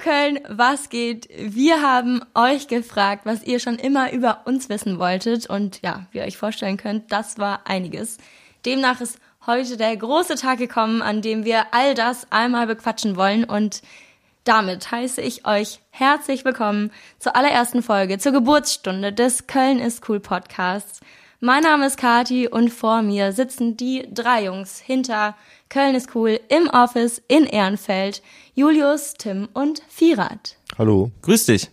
Köln, was geht? Wir haben euch gefragt, was ihr schon immer über uns wissen wolltet. Und ja, wie ihr euch vorstellen könnt, das war einiges. Demnach ist heute der große Tag gekommen, an dem wir all das einmal bequatschen wollen. Und damit heiße ich euch herzlich willkommen zur allerersten Folge, zur Geburtsstunde des Köln ist cool Podcasts. Mein Name ist Kati und vor mir sitzen die drei Jungs hinter Köln ist cool im Office in Ehrenfeld. Julius, Tim und Firat. Hallo. Grüß dich.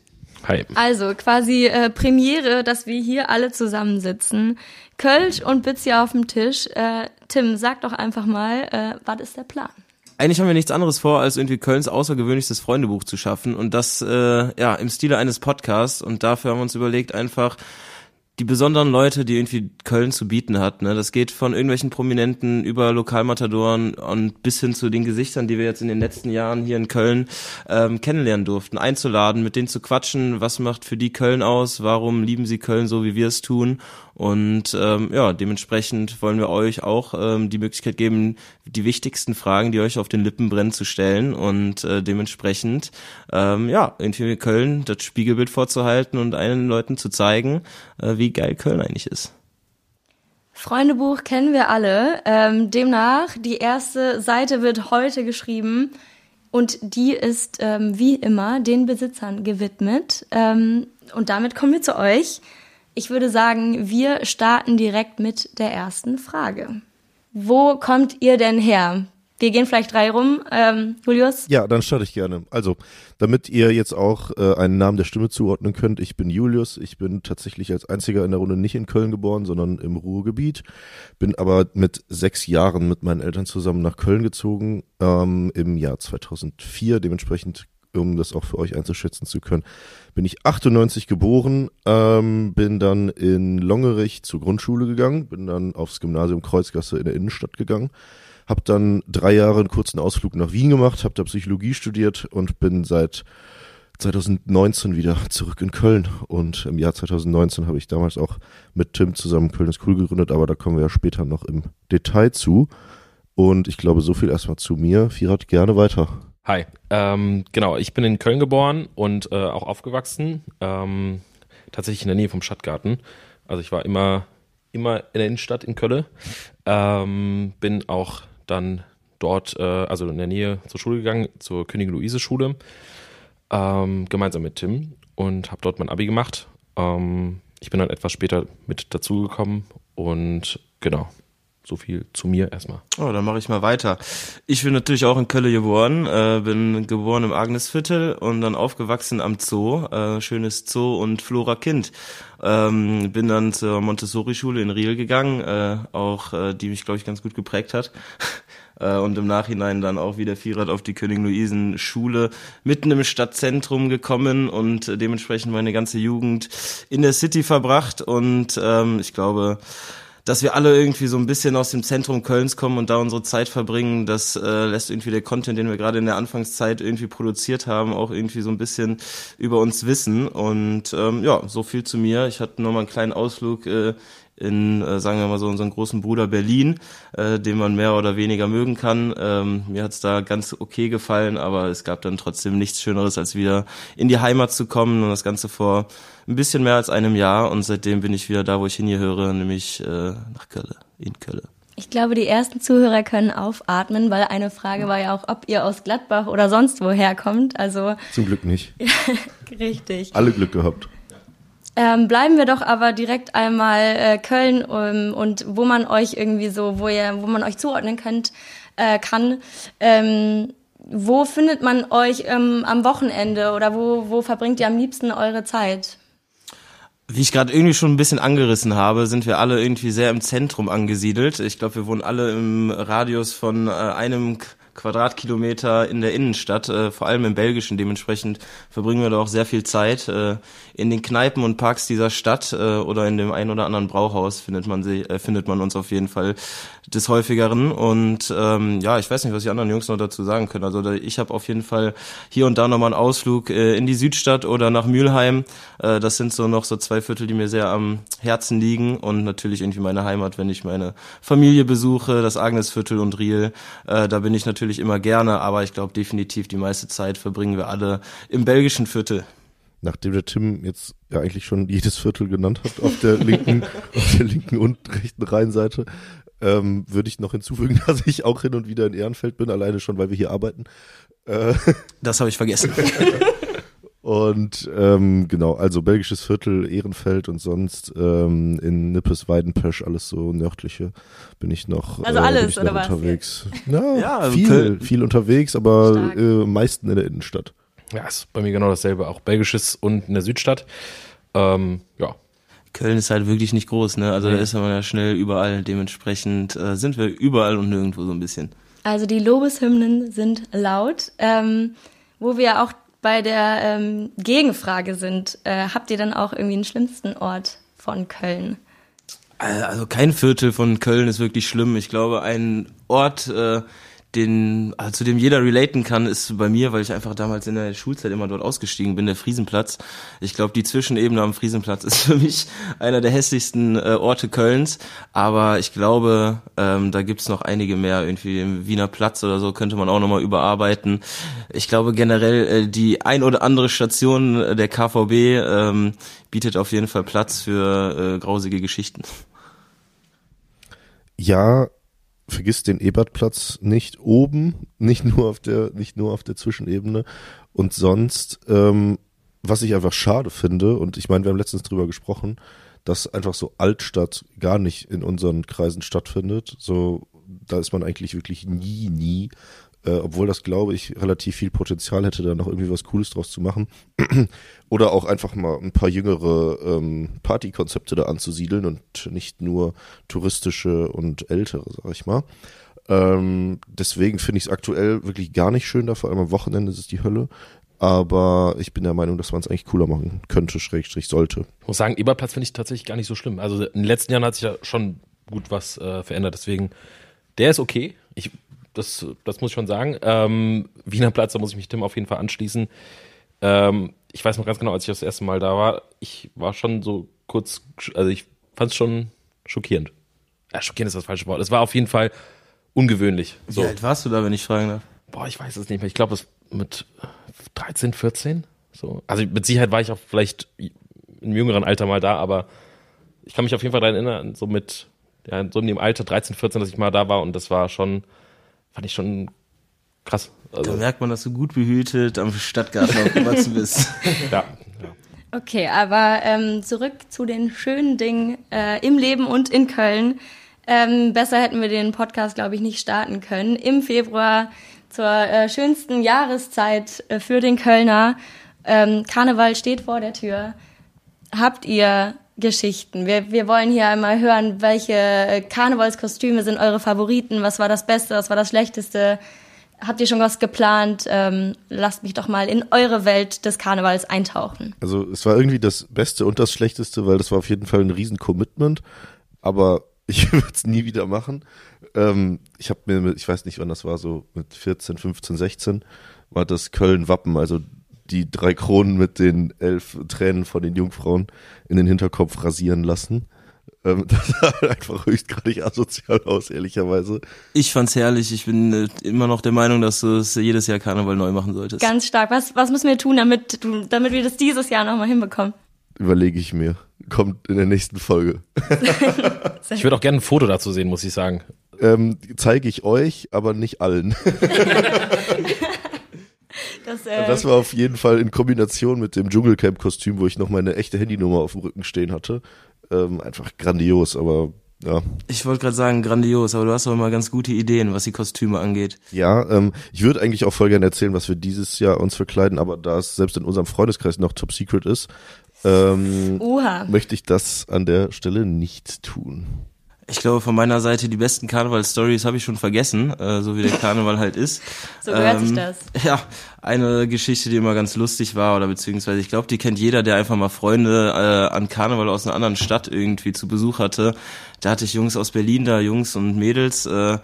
Hi. Also quasi äh, Premiere, dass wir hier alle zusammensitzen. Kölsch und Bitzi auf dem Tisch. Äh, Tim, sag doch einfach mal, äh, was ist der Plan? Eigentlich haben wir nichts anderes vor, als irgendwie Kölns außergewöhnlichstes Freundebuch zu schaffen und das äh, ja im Stile eines Podcasts und dafür haben wir uns überlegt einfach die besonderen Leute, die irgendwie Köln zu bieten hat. Ne? Das geht von irgendwelchen Prominenten über Lokalmatadoren und bis hin zu den Gesichtern, die wir jetzt in den letzten Jahren hier in Köln ähm, kennenlernen durften, einzuladen, mit denen zu quatschen, was macht für die Köln aus, warum lieben sie Köln so, wie wir es tun und ähm, ja, dementsprechend wollen wir euch auch ähm, die Möglichkeit geben, die wichtigsten Fragen, die euch auf den Lippen brennen, zu stellen und äh, dementsprechend ähm, ja, irgendwie Köln das Spiegelbild vorzuhalten und allen Leuten zu zeigen, äh, wie geil Köln eigentlich ist. Freundebuch kennen wir alle. Ähm, demnach, die erste Seite wird heute geschrieben und die ist ähm, wie immer den Besitzern gewidmet. Ähm, und damit kommen wir zu euch. Ich würde sagen, wir starten direkt mit der ersten Frage. Wo kommt ihr denn her? Wir gehen vielleicht drei rum. Ähm, Julius? Ja, dann starte ich gerne. Also, damit ihr jetzt auch äh, einen Namen der Stimme zuordnen könnt, ich bin Julius. Ich bin tatsächlich als einziger in der Runde nicht in Köln geboren, sondern im Ruhrgebiet. Bin aber mit sechs Jahren mit meinen Eltern zusammen nach Köln gezogen, ähm, im Jahr 2004. Dementsprechend um das auch für euch einzuschätzen zu können, bin ich 98 geboren, ähm, bin dann in Longerich zur Grundschule gegangen, bin dann aufs Gymnasium Kreuzgasse in der Innenstadt gegangen, habe dann drei Jahre einen kurzen Ausflug nach Wien gemacht, habe da Psychologie studiert und bin seit 2019 wieder zurück in Köln. Und im Jahr 2019 habe ich damals auch mit Tim zusammen Köln ist cool gegründet, aber da kommen wir ja später noch im Detail zu. Und ich glaube, so viel erstmal zu mir. Firat, gerne weiter. Hi, ähm, genau, ich bin in Köln geboren und äh, auch aufgewachsen, ähm, tatsächlich in der Nähe vom Stadtgarten. Also ich war immer, immer in der Innenstadt in Köln, ähm, bin auch dann dort, äh, also in der Nähe zur Schule gegangen, zur Königin Luise Schule, ähm, gemeinsam mit Tim und habe dort mein Abi gemacht. Ähm, ich bin dann etwas später mit dazugekommen und genau, so viel zu mir erstmal. Oh, dann mache ich mal weiter. Ich bin natürlich auch in Köln geboren, äh, bin geboren im Agnesviertel und dann aufgewachsen am Zoo, äh, schönes Zoo und Flora Kind. Ähm, bin dann zur Montessori-Schule in Riel gegangen, äh, auch äh, die mich, glaube ich, ganz gut geprägt hat. äh, und im Nachhinein dann auch wieder Vierrad auf die König-Luisen-Schule mitten im Stadtzentrum gekommen und dementsprechend meine ganze Jugend in der City verbracht und ähm, ich glaube, dass wir alle irgendwie so ein bisschen aus dem Zentrum Kölns kommen und da unsere Zeit verbringen, das äh, lässt irgendwie der Content, den wir gerade in der Anfangszeit irgendwie produziert haben, auch irgendwie so ein bisschen über uns wissen. Und ähm, ja, so viel zu mir. Ich hatte nur mal einen kleinen Ausflug äh, in, äh, sagen wir mal so, unseren großen Bruder Berlin, äh, den man mehr oder weniger mögen kann. Ähm, mir hat's da ganz okay gefallen, aber es gab dann trotzdem nichts Schöneres, als wieder in die Heimat zu kommen und das Ganze vor ein bisschen mehr als einem Jahr und seitdem bin ich wieder da, wo ich hingehöre, nämlich äh, nach Köln, in Köln. Ich glaube, die ersten Zuhörer können aufatmen, weil eine Frage war ja auch, ob ihr aus Gladbach oder sonst woher kommt. Also zum Glück nicht. richtig. Alle Glück gehabt. Ähm, bleiben wir doch aber direkt einmal äh, Köln um, und wo man euch irgendwie so, wo ihr, wo man euch zuordnen könnt, äh, kann. Ähm, wo findet man euch ähm, am Wochenende oder wo, wo verbringt ihr am liebsten eure Zeit? Wie ich gerade irgendwie schon ein bisschen angerissen habe, sind wir alle irgendwie sehr im Zentrum angesiedelt. Ich glaube, wir wohnen alle im Radius von äh, einem Quadratkilometer in der Innenstadt, äh, vor allem im Belgischen. Dementsprechend verbringen wir da auch sehr viel Zeit. Äh, in den Kneipen und Parks dieser Stadt äh, oder in dem ein oder anderen Brauhaus findet man sie, äh, findet man uns auf jeden Fall des häufigeren. Und ähm, ja, ich weiß nicht, was die anderen Jungs noch dazu sagen können. Also ich habe auf jeden Fall hier und da nochmal einen Ausflug äh, in die Südstadt oder nach Mülheim. Äh, das sind so noch so zwei Viertel, die mir sehr am Herzen liegen und natürlich irgendwie meine Heimat, wenn ich meine Familie besuche, das Agnesviertel und Riel. Äh, da bin ich natürlich natürlich immer gerne, aber ich glaube definitiv die meiste Zeit verbringen wir alle im belgischen Viertel. Nachdem der Tim jetzt ja eigentlich schon jedes Viertel genannt hat auf der linken, auf der linken und rechten Rheinseite, ähm, würde ich noch hinzufügen, dass ich auch hin und wieder in Ehrenfeld bin, alleine schon, weil wir hier arbeiten. Äh, das habe ich vergessen. Und ähm, genau, also belgisches Viertel, Ehrenfeld und sonst ähm, in Nippes, Weidenpösch, alles so nördliche, bin ich noch, also alles, äh, bin ich noch oder was? unterwegs. Ja, Ja, also viel, Köln- viel unterwegs, aber äh, meisten in der Innenstadt. Ja, ist bei mir genau dasselbe. Auch belgisches und in der Südstadt. Ähm, ja, Köln ist halt wirklich nicht groß, ne? Also da ist man ja schnell überall. Dementsprechend äh, sind wir überall und nirgendwo so ein bisschen. Also die Lobeshymnen sind laut. Ähm, wo wir auch bei der ähm, Gegenfrage sind, äh, habt ihr dann auch irgendwie den schlimmsten Ort von Köln? Also kein Viertel von Köln ist wirklich schlimm. Ich glaube, ein Ort, äh, den, also zu dem jeder relaten kann, ist bei mir, weil ich einfach damals in der Schulzeit immer dort ausgestiegen bin, der Friesenplatz. Ich glaube, die Zwischenebene am Friesenplatz ist für mich einer der hässlichsten äh, Orte Kölns. Aber ich glaube, ähm, da gibt's noch einige mehr. Irgendwie im Wiener Platz oder so könnte man auch nochmal überarbeiten. Ich glaube generell, äh, die ein oder andere Station äh, der KVB ähm, bietet auf jeden Fall Platz für äh, grausige Geschichten. Ja, vergiss den Ebertplatz nicht oben, nicht nur auf der, nicht nur auf der Zwischenebene. Und sonst, ähm, was ich einfach schade finde, und ich meine, wir haben letztens drüber gesprochen, dass einfach so Altstadt gar nicht in unseren Kreisen stattfindet. So, da ist man eigentlich wirklich nie, nie. Äh, obwohl das, glaube ich, relativ viel Potenzial hätte, da noch irgendwie was Cooles draus zu machen. Oder auch einfach mal ein paar jüngere ähm, Partykonzepte da anzusiedeln und nicht nur touristische und ältere, sag ich mal. Ähm, deswegen finde ich es aktuell wirklich gar nicht schön da, vor allem am Wochenende ist es die Hölle. Aber ich bin der Meinung, dass man es eigentlich cooler machen könnte, Schrägstrich sollte. Ich muss sagen, Eberplatz finde ich tatsächlich gar nicht so schlimm. Also in den letzten Jahren hat sich ja schon gut was äh, verändert. Deswegen, der ist okay. Ich, das, das muss ich schon sagen. Ähm, Wiener Platz, da muss ich mich Tim auf jeden Fall anschließen. Ähm, ich weiß noch ganz genau, als ich das erste Mal da war, ich war schon so kurz, also ich fand es schon schockierend. Ja, schockierend ist das falsche Wort. Es war auf jeden Fall ungewöhnlich. So. Wie alt warst du da, wenn ich fragen darf? Boah, ich weiß es nicht mehr. Ich glaube, es mit 13, 14. So. Also mit Sicherheit war ich auch vielleicht im jüngeren Alter mal da, aber ich kann mich auf jeden Fall daran erinnern, so mit, ja, so in dem Alter 13, 14, dass ich mal da war und das war schon, fand ich schon krass. Da Also, merkt man, dass du gut behütet am Stadtgarten aufgewachsen bist. ja, ja. Okay, aber ähm, zurück zu den schönen Dingen äh, im Leben und in Köln. Ähm, besser hätten wir den Podcast, glaube ich, nicht starten können. Im Februar zur äh, schönsten Jahreszeit äh, für den Kölner. Ähm, Karneval steht vor der Tür. Habt ihr Geschichten? Wir, wir wollen hier einmal hören, welche Karnevalskostüme sind eure Favoriten? Was war das Beste? Was war das Schlechteste? Habt ihr schon was geplant? Ähm, lasst mich doch mal in eure Welt des Karnevals eintauchen. Also es war irgendwie das Beste und das Schlechteste, weil das war auf jeden Fall ein riesen Commitment, aber ich würde es nie wieder machen. Ähm, ich habe mir, mit, ich weiß nicht wann das war, so mit 14, 15, 16, war das Köln-Wappen, also die drei Kronen mit den elf Tränen von den Jungfrauen in den Hinterkopf rasieren lassen. Ähm, das sah einfach höchstgradig asozial aus, ehrlicherweise. Ich fand's herrlich. Ich bin äh, immer noch der Meinung, dass du es jedes Jahr Karneval neu machen solltest. Ganz stark. Was, was müssen wir tun, damit, du, damit wir das dieses Jahr nochmal hinbekommen? Überlege ich mir. Kommt in der nächsten Folge. Ich würde auch gerne ein Foto dazu sehen, muss ich sagen. Ähm, zeige ich euch, aber nicht allen. Das, äh, Das war auf jeden Fall in Kombination mit dem Dschungelcamp-Kostüm, wo ich noch meine echte Handynummer auf dem Rücken stehen hatte. Ähm, einfach grandios, aber ja. Ich wollte gerade sagen, grandios, aber du hast doch immer ganz gute Ideen, was die Kostüme angeht. Ja, ähm, ich würde eigentlich auch voll gerne erzählen, was wir dieses Jahr uns verkleiden, aber da es selbst in unserem Freundeskreis noch top secret ist, ähm, Oha. möchte ich das an der Stelle nicht tun. Ich glaube, von meiner Seite die besten Karneval-Stories habe ich schon vergessen, äh, so wie der Karneval halt ist. So gehört sich Ähm, das. Ja, eine Geschichte, die immer ganz lustig war, oder beziehungsweise ich glaube, die kennt jeder, der einfach mal Freunde äh, an Karneval aus einer anderen Stadt irgendwie zu Besuch hatte. Da hatte ich Jungs aus Berlin da, Jungs und Mädels, äh,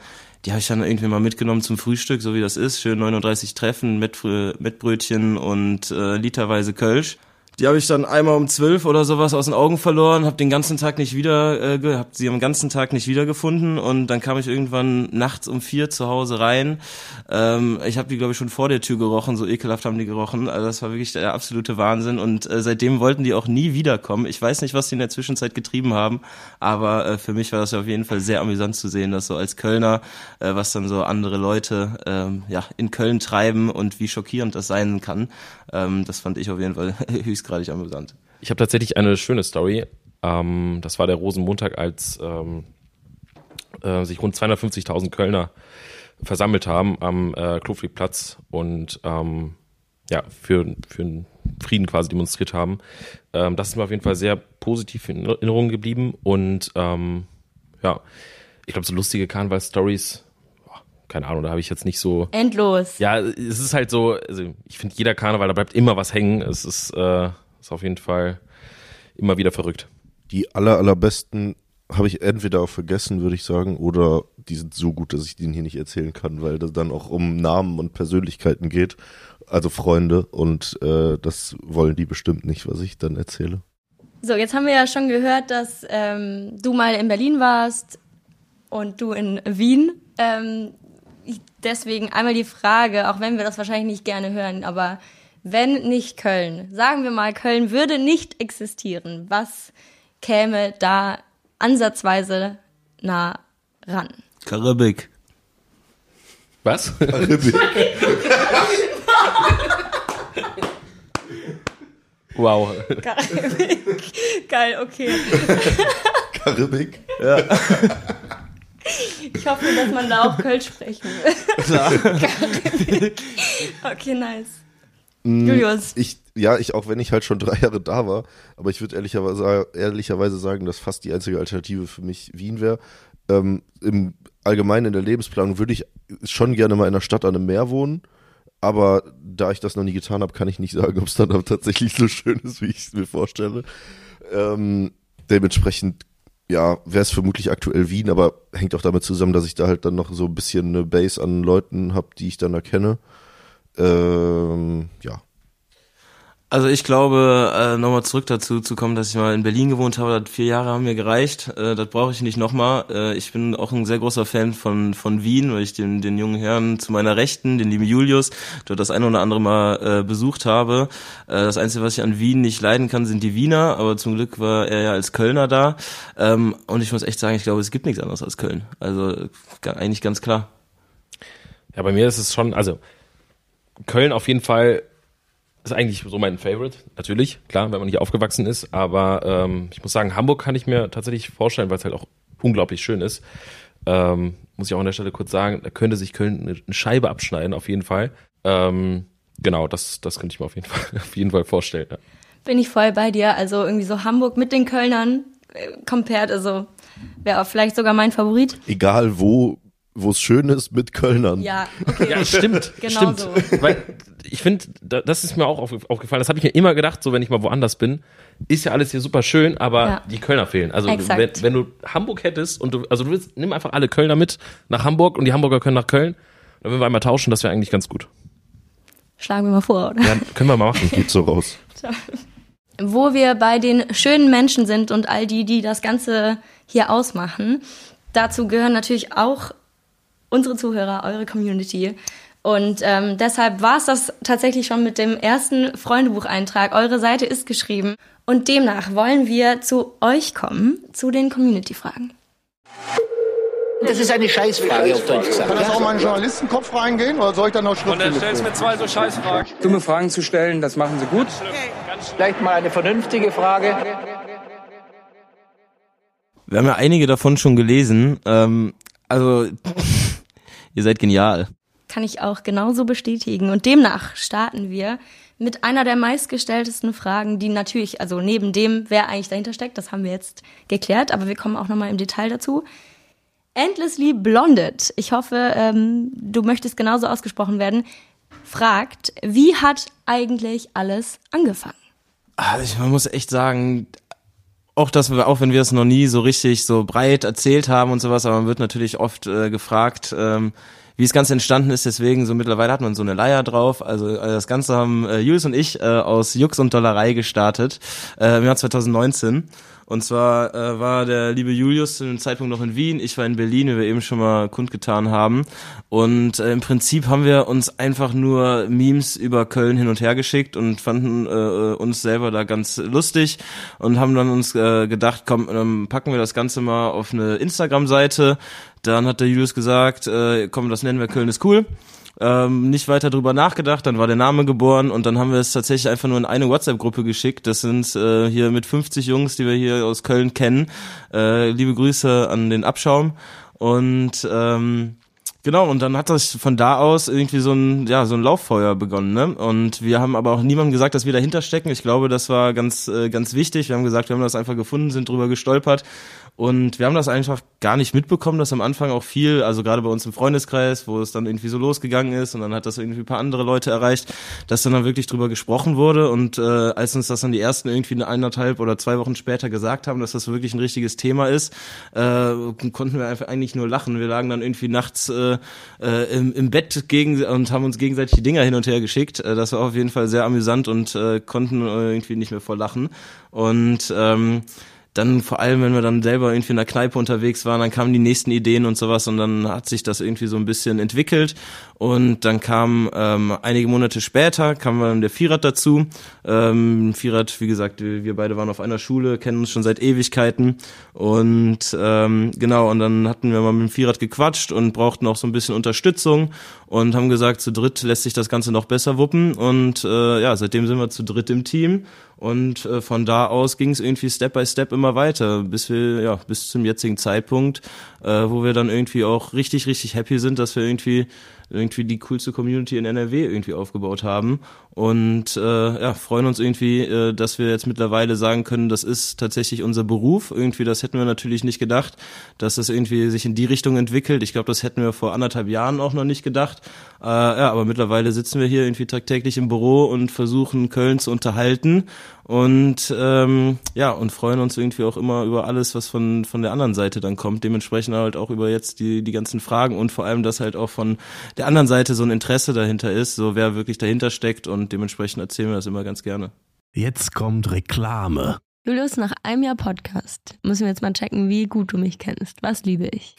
die habe ich dann irgendwie mal mitgenommen zum Frühstück, so wie das ist. Schön 39 Treffen mit, mit Brötchen und äh, literweise Kölsch. Die habe ich dann einmal um zwölf oder sowas aus den Augen verloren, habe den ganzen Tag nicht wieder, äh, hab sie am ganzen Tag nicht wiedergefunden und dann kam ich irgendwann nachts um vier zu Hause rein. Ähm, ich habe die glaube ich schon vor der Tür gerochen, so ekelhaft haben die gerochen. Also das war wirklich der absolute Wahnsinn und äh, seitdem wollten die auch nie wiederkommen. Ich weiß nicht, was die in der Zwischenzeit getrieben haben, aber äh, für mich war das auf jeden Fall sehr amüsant zu sehen, dass so als Kölner, äh, was dann so andere Leute ähm, ja in Köln treiben und wie schockierend das sein kann. Ähm, das fand ich auf jeden Fall höchst höchstgradig amüsant. Ich habe tatsächlich eine schöne Story. Ähm, das war der Rosenmontag, als ähm, äh, sich rund 250.000 Kölner versammelt haben am äh, Klofriedplatz und ähm, ja, für, für einen Frieden quasi demonstriert haben. Ähm, das ist mir auf jeden Fall sehr positiv in Erinnerung geblieben und ähm, ja, ich glaube, so lustige Karneval-Stories, keine Ahnung, da habe ich jetzt nicht so. Endlos. Ja, es ist halt so, also ich finde jeder Karneval, da bleibt immer was hängen. Es ist, äh, ist auf jeden Fall immer wieder verrückt. Die aller, allerbesten habe ich entweder auch vergessen, würde ich sagen, oder die sind so gut, dass ich den hier nicht erzählen kann, weil das dann auch um Namen und Persönlichkeiten geht, also Freunde, und äh, das wollen die bestimmt nicht, was ich dann erzähle. So, jetzt haben wir ja schon gehört, dass ähm, du mal in Berlin warst und du in Wien. Ähm, deswegen einmal die Frage, auch wenn wir das wahrscheinlich nicht gerne hören, aber wenn nicht Köln, sagen wir mal, Köln würde nicht existieren, was käme da ansatzweise nah ran? Karibik. Was? Karibik. wow. Karibik. Geil, okay. Karibik? Ja. Ich hoffe, dass man da auch Kölsch sprechen will. Klar. okay, nice. Mm, Julius. Ich, ja, ich, auch wenn ich halt schon drei Jahre da war, aber ich würde ehrlicherweise, ehrlicherweise sagen, dass fast die einzige Alternative für mich Wien wäre. Ähm, Im Allgemeinen in der Lebensplanung würde ich schon gerne mal in einer Stadt an einem Meer wohnen. Aber da ich das noch nie getan habe, kann ich nicht sagen, ob es dann tatsächlich so schön ist, wie ich es mir vorstelle. Ähm, dementsprechend ja, wäre es vermutlich aktuell Wien, aber hängt auch damit zusammen, dass ich da halt dann noch so ein bisschen eine Base an Leuten habe, die ich dann erkenne. Ähm, ja. Also ich glaube, äh, nochmal zurück dazu zu kommen, dass ich mal in Berlin gewohnt habe, das vier Jahre haben mir gereicht. Äh, das brauche ich nicht nochmal. Äh, ich bin auch ein sehr großer Fan von von Wien, weil ich den den jungen Herrn zu meiner Rechten, den lieben Julius, dort das ein oder andere Mal äh, besucht habe. Äh, das Einzige, was ich an Wien nicht leiden kann, sind die Wiener, aber zum Glück war er ja als Kölner da. Ähm, und ich muss echt sagen, ich glaube, es gibt nichts anderes als Köln. Also eigentlich ganz klar. Ja, bei mir ist es schon, also Köln auf jeden Fall ist eigentlich so mein Favorite, natürlich, klar, wenn man hier aufgewachsen ist. Aber ähm, ich muss sagen, Hamburg kann ich mir tatsächlich vorstellen, weil es halt auch unglaublich schön ist. Ähm, muss ich auch an der Stelle kurz sagen, da könnte sich Köln eine Scheibe abschneiden, auf jeden Fall. Ähm, genau, das, das könnte ich mir auf jeden Fall, auf jeden Fall vorstellen. Ja. Bin ich voll bei dir. Also irgendwie so Hamburg mit den Kölnern äh, compared, also wäre vielleicht sogar mein Favorit. Egal wo wo es schön ist mit Kölnern. Ja, okay. Ja, stimmt. Genau stimmt. so. Weil ich finde, das ist mir auch aufgefallen. Das habe ich mir immer gedacht, so wenn ich mal woanders bin, ist ja alles hier super schön, aber Ja. die Kölner fehlen. Also wenn, wenn du Hamburg hättest und du, also du willst, nimm einfach alle Kölner mit nach Hamburg und die Hamburger können nach Köln, dann würden wir einmal tauschen, das wäre eigentlich ganz gut. Schlagen wir mal vor, oder? Ja, können wir mal machen. Geht so raus. Wo wir bei den schönen Menschen sind und all die, die das Ganze hier ausmachen, dazu gehören natürlich auch unsere Zuhörer, eure Community. Und ähm, deshalb war es das tatsächlich schon mit dem ersten Freundebucheintrag. Eure Seite ist geschrieben. Und demnach wollen wir zu euch kommen, zu den Community-Fragen. Das ist eine Scheißfrage auf Deutsch gesagt. Kann das auch mal in den Journalistenkopf reingehen oder soll ich dann noch Und dann stellst du mir zwei so Scheißfragen. Dumme Fragen zu stellen, das machen sie gut. Vielleicht mal eine vernünftige Frage. Wir haben ja einige davon schon gelesen. Ähm, also ihr seid genial. Kann ich auch genauso bestätigen. Und demnach starten wir mit einer der meistgestelltesten Fragen, die natürlich, also neben dem, wer eigentlich dahinter steckt, das haben wir jetzt geklärt, aber wir kommen auch nochmal im Detail dazu. Endlessly Blonded, ich hoffe, ähm, du möchtest genauso ausgesprochen werden, fragt, wie hat eigentlich alles angefangen? Also ich, man muss echt sagen, auch dass wir, auch wenn wir es noch nie so richtig so breit erzählt haben und sowas, aber man wird natürlich oft äh, gefragt, ähm, wie es ganz entstanden ist, deswegen so mittlerweile hat man so eine Leier drauf. Also äh, das Ganze haben äh, Julius und ich äh, aus Jux und Dollerei gestartet äh, im Jahr 2019. Und zwar äh, war der liebe Julius zu dem Zeitpunkt noch in Wien, ich war in Berlin, wie wir eben schon mal kundgetan haben. Und äh, im Prinzip haben wir uns einfach nur Memes über Köln hin und her geschickt und fanden äh, uns selber da ganz lustig und haben dann uns äh, gedacht, komm, ähm, packen wir das Ganze mal auf eine Instagram-Seite. Dann hat der Julius gesagt, äh, komm, das nennen wir Köln ist cool ähm, nicht weiter drüber nachgedacht, dann war der Name geboren und dann haben wir es tatsächlich einfach nur in eine WhatsApp-Gruppe geschickt. Das sind äh, hier mit 50 Jungs, die wir hier aus Köln kennen. Äh, liebe Grüße an den Abschaum und ähm, Genau, und dann hat das von da aus irgendwie so ein, ja, so ein Lauffeuer begonnen, ne? Und wir haben aber auch niemandem gesagt, dass wir dahinter stecken. Ich glaube, das war ganz, äh, ganz wichtig. Wir haben gesagt, wir haben das einfach gefunden, sind drüber gestolpert und wir haben das einfach gar nicht mitbekommen, dass am Anfang auch viel, also gerade bei uns im Freundeskreis, wo es dann irgendwie so losgegangen ist und dann hat das irgendwie ein paar andere Leute erreicht, dass dann, dann wirklich drüber gesprochen wurde. Und äh, als uns das dann die ersten irgendwie eine eineinhalb oder zwei Wochen später gesagt haben, dass das wirklich ein richtiges Thema ist, äh, konnten wir einfach eigentlich nur lachen. Wir lagen dann irgendwie nachts äh, äh, im, im Bett gegen und haben uns gegenseitig die Dinger hin und her geschickt. Äh, das war auf jeden Fall sehr amüsant und äh, konnten äh, irgendwie nicht mehr vor lachen. Und ähm, dann vor allem, wenn wir dann selber irgendwie in der Kneipe unterwegs waren, dann kamen die nächsten Ideen und sowas und dann hat sich das irgendwie so ein bisschen entwickelt. Und dann kam ähm, einige Monate später kam dann der Vierrad dazu. Ähm, Vierrad, wie gesagt, wir beide waren auf einer Schule, kennen uns schon seit Ewigkeiten. Und ähm, genau und dann hatten wir mal mit dem Vierrad gequatscht und brauchten auch so ein bisschen Unterstützung und haben gesagt, zu dritt lässt sich das Ganze noch besser wuppen. Und äh, ja, seitdem sind wir zu dritt im Team und äh, von da aus ging es irgendwie Step by Step immer weiter, bis wir, ja, bis zum jetzigen Zeitpunkt, äh, wo wir dann irgendwie auch richtig, richtig happy sind, dass wir irgendwie irgendwie die coolste Community in NRW irgendwie aufgebaut haben und äh, ja, freuen uns irgendwie, äh, dass wir jetzt mittlerweile sagen können, das ist tatsächlich unser Beruf. Irgendwie, das hätten wir natürlich nicht gedacht, dass das irgendwie sich in die Richtung entwickelt. Ich glaube, das hätten wir vor anderthalb Jahren auch noch nicht gedacht. Äh, ja, aber mittlerweile sitzen wir hier irgendwie tagtäglich im Büro und versuchen Köln zu unterhalten und ähm, ja und freuen uns irgendwie auch immer über alles, was von von der anderen Seite dann kommt. Dementsprechend halt auch über jetzt die die ganzen Fragen und vor allem, dass halt auch von der anderen Seite so ein Interesse dahinter ist, so wer wirklich dahinter steckt und dementsprechend erzählen wir das immer ganz gerne. Jetzt kommt Reklame. Julius, nach einem Jahr Podcast müssen wir jetzt mal checken, wie gut du mich kennst. Was liebe ich?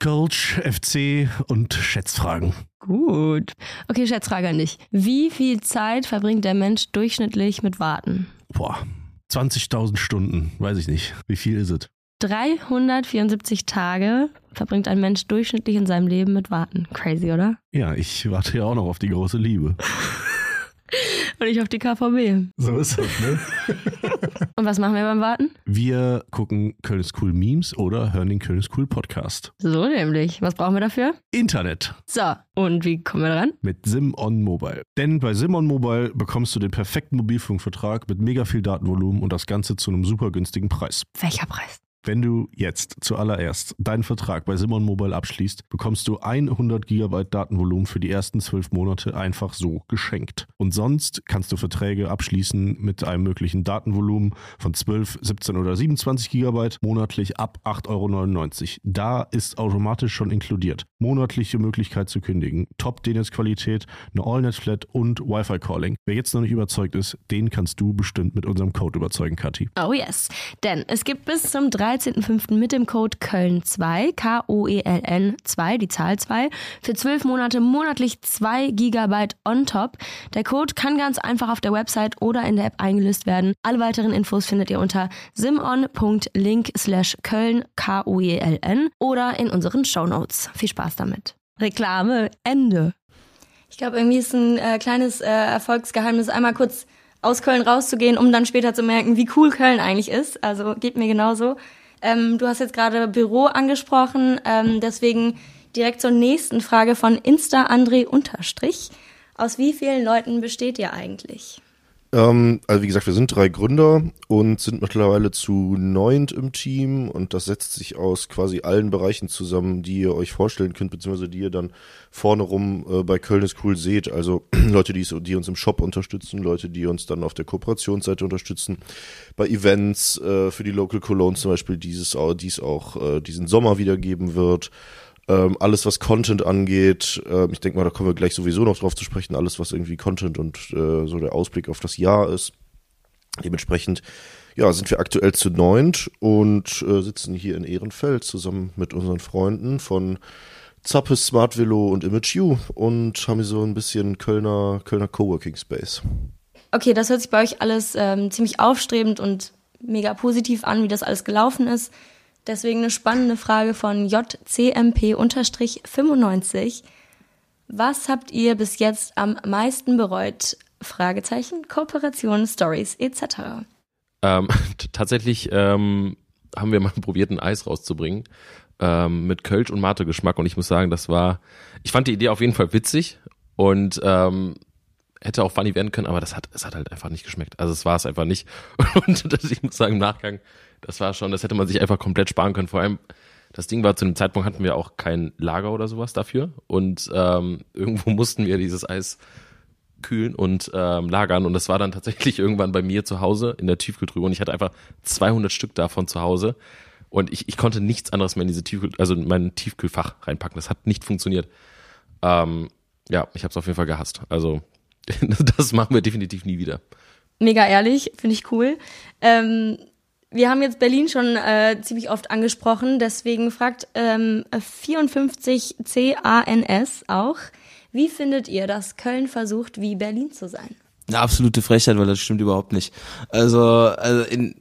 Coach, FC und Schätzfragen. Gut. Okay, Schätzfrage an dich. Wie viel Zeit verbringt der Mensch durchschnittlich mit Warten? Boah, 20.000 Stunden, weiß ich nicht. Wie viel ist es? 374 Tage verbringt ein Mensch durchschnittlich in seinem Leben mit Warten. Crazy, oder? Ja, ich warte ja auch noch auf die große Liebe. Und ich auf die KVB. So ist das, ne? Und was machen wir beim Warten? Wir gucken Köln ist cool Memes oder hören den Köln ist cool Podcast. So nämlich. Was brauchen wir dafür? Internet. So, und wie kommen wir dran? Mit Sim on Mobile. Denn bei Sim on Mobile bekommst du den perfekten Mobilfunkvertrag mit mega viel Datenvolumen und das Ganze zu einem super günstigen Preis. Welcher Preis? Wenn du jetzt zuallererst deinen Vertrag bei Simon Mobile abschließt, bekommst du 100 GB Datenvolumen für die ersten zwölf Monate einfach so geschenkt. Und sonst kannst du Verträge abschließen mit einem möglichen Datenvolumen von 12, 17 oder 27 GB monatlich ab 8,99 Euro. Da ist automatisch schon inkludiert. Monatliche Möglichkeit zu kündigen, Top-DNS-Qualität, eine All-Net-Flat und Wi-Fi-Calling. Wer jetzt noch nicht überzeugt ist, den kannst du bestimmt mit unserem Code überzeugen, Kathi. Oh yes. Denn es gibt bis zum 13.05. mit dem Code Köln2, K-O-E-L-N 2, die Zahl 2, für 12 Monate monatlich 2 GB on top. Der Code kann ganz einfach auf der Website oder in der App eingelöst werden. Alle weiteren Infos findet ihr unter simon.link slash Köln, K-O-E-L-N oder in unseren Shownotes. Viel Spaß damit. Reklame, Ende. Ich glaube, irgendwie ist ein äh, kleines äh, Erfolgsgeheimnis, einmal kurz aus Köln rauszugehen, um dann später zu merken, wie cool Köln eigentlich ist. Also geht mir genauso. Ähm, du hast jetzt gerade Büro angesprochen, ähm, deswegen direkt zur nächsten Frage von Insta André Unterstrich. Aus wie vielen Leuten besteht ihr eigentlich? Ähm, also wie gesagt, wir sind drei Gründer und sind mittlerweile zu neunt im Team und das setzt sich aus quasi allen Bereichen zusammen, die ihr euch vorstellen könnt, beziehungsweise die ihr dann vorne rum äh, bei Köln ist cool seht. Also Leute, die, die uns im Shop unterstützen, Leute, die uns dann auf der Kooperationsseite unterstützen, bei Events äh, für die Local Cologne zum Beispiel dieses, dies auch äh, diesen Sommer wiedergeben wird Ähm, alles, was Content angeht, ähm, ich denke mal, da kommen wir gleich sowieso noch drauf zu sprechen, alles, was irgendwie Content und äh, so der Ausblick auf das Jahr ist. Dementsprechend, ja, sind wir aktuell zu neunt und äh, sitzen hier in Ehrenfeld zusammen mit unseren Freunden von Zappes, Smart Velo und Image U und haben hier so ein bisschen Kölner, Kölner Coworking Space. Okay, das hört sich bei euch alles ähm, ziemlich aufstrebend und mega positiv an, wie das alles gelaufen ist. Deswegen eine spannende Frage von JCMP-95. Was habt ihr bis jetzt am meisten bereut? Fragezeichen, Kooperation, Stories etc. Ähm, tatsächlich ähm, haben wir mal probiert, ein Eis rauszubringen ähm, mit Kölsch und Mate-Geschmack und ich muss sagen, das war, ich fand die Idee auf jeden Fall witzig und ähm, hätte auch funny werden können, aber das hat, es hat halt einfach nicht geschmeckt. Also es war es einfach nicht. Und das, ich muss sagen, im Nachgang, das war schon, das hätte man sich einfach komplett sparen können. Vor allem, das Ding war, zu dem Zeitpunkt hatten wir auch kein Lager oder sowas dafür. Und ähm, irgendwo mussten wir dieses Eis kühlen und ähm, lagern. Und das war dann tatsächlich irgendwann bei mir zu Hause in der Tiefkühltruhe. Und ich hatte einfach 200 Stück davon zu Hause. Und ich, ich konnte nichts anderes mehr in diese Tiefkühl, also in mein Tiefkühlfach reinpacken. Das hat nicht funktioniert. Ähm, ja, ich habe es auf jeden Fall gehasst. Also das machen wir definitiv nie wieder. Mega ehrlich, finde ich cool. Ähm, wir haben jetzt Berlin schon äh, ziemlich oft angesprochen, deswegen fragt ähm, 54CANS auch, wie findet ihr, dass Köln versucht, wie Berlin zu sein? Eine absolute Frechheit, weil das stimmt überhaupt nicht. Also, also in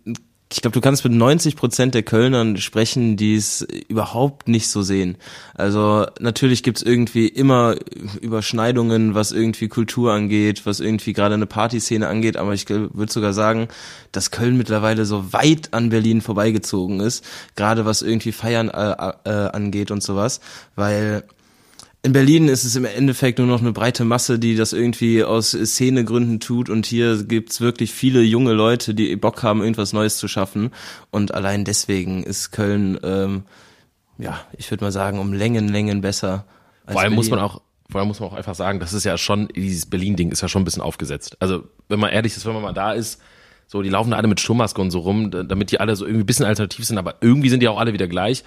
ich glaube, du kannst mit 90 Prozent der Kölnern sprechen, die es überhaupt nicht so sehen. Also natürlich gibt's irgendwie immer Überschneidungen, was irgendwie Kultur angeht, was irgendwie gerade eine Partyszene angeht, aber ich würde sogar sagen, dass Köln mittlerweile so weit an Berlin vorbeigezogen ist, gerade was irgendwie Feiern äh, äh, angeht und sowas, weil in Berlin ist es im Endeffekt nur noch eine breite Masse, die das irgendwie aus Szenegründen tut und hier gibt's wirklich viele junge Leute, die Bock haben, irgendwas Neues zu schaffen und allein deswegen ist Köln, ähm, ja, ich würde mal sagen, um Längen, Längen besser. Vor allem Berlin. muss man auch, vor allem muss man auch einfach sagen, das ist ja schon, dieses Berlin-Ding ist ja schon ein bisschen aufgesetzt. Also, wenn man ehrlich ist, wenn man mal da ist, so, die laufen da alle mit Sturmmaske und so rum, damit die alle so irgendwie ein bisschen alternativ sind, aber irgendwie sind die auch alle wieder gleich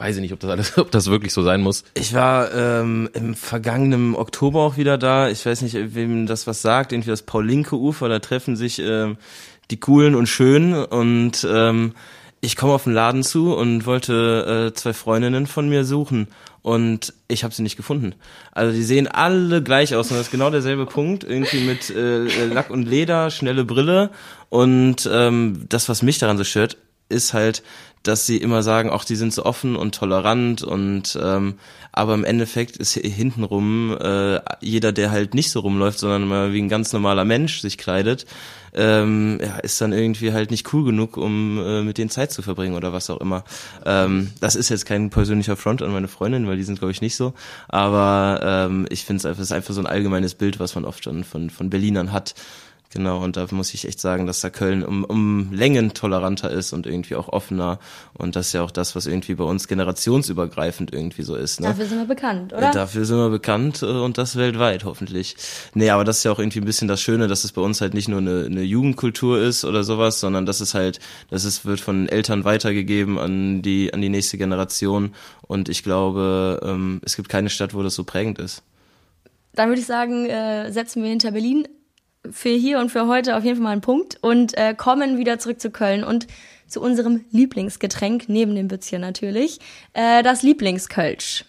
weiß ich nicht, ob das alles, ob das wirklich so sein muss. Ich war ähm, im vergangenen Oktober auch wieder da. Ich weiß nicht, wem das was sagt. Irgendwie das Paulinke-Ufer. Da treffen sich ähm, die Coolen und Schönen und ähm, ich komme auf den Laden zu und wollte äh, zwei Freundinnen von mir suchen und ich habe sie nicht gefunden. Also die sehen alle gleich aus und das ist genau derselbe Punkt, irgendwie mit äh, Lack und Leder, schnelle Brille und ähm, das, was mich daran so stört, ist halt, dass sie immer sagen, auch die sind so offen und tolerant und ähm, aber im Endeffekt ist hintenrum äh, jeder, der halt nicht so rumläuft, sondern mal wie ein ganz normaler Mensch sich kleidet, ähm, ja, ist dann irgendwie halt nicht cool genug, um äh, mit denen Zeit zu verbringen oder was auch immer. Ähm, das ist jetzt kein persönlicher Front an meine Freundin, weil die sind glaube ich nicht so, aber ähm, ich finde es einfach, ist einfach so ein allgemeines Bild, was man oft schon von von Berlinern hat. Genau, und da muss ich echt sagen, dass da Köln um, um Längen toleranter ist und irgendwie auch offener. Und das ist ja auch das, was irgendwie bei uns generationsübergreifend irgendwie so ist. Ne? Dafür sind wir bekannt, oder? Dafür sind wir bekannt äh, und das weltweit hoffentlich. Nee, aber das ist ja auch irgendwie ein bisschen das Schöne, dass es bei uns halt nicht nur eine, eine Jugendkultur ist oder sowas, sondern dass es halt, dass es wird von Eltern weitergegeben an die, an die nächste Generation. Und ich glaube, ähm, es gibt keine Stadt, wo das so prägend ist. Dann würde ich sagen, äh, setzen wir hinter Berlin für hier und für heute auf jeden Fall mal einen Punkt und äh, kommen wieder zurück zu Köln und zu unserem Lieblingsgetränk, neben dem Bützchen natürlich, äh, das Lieblingskölsch.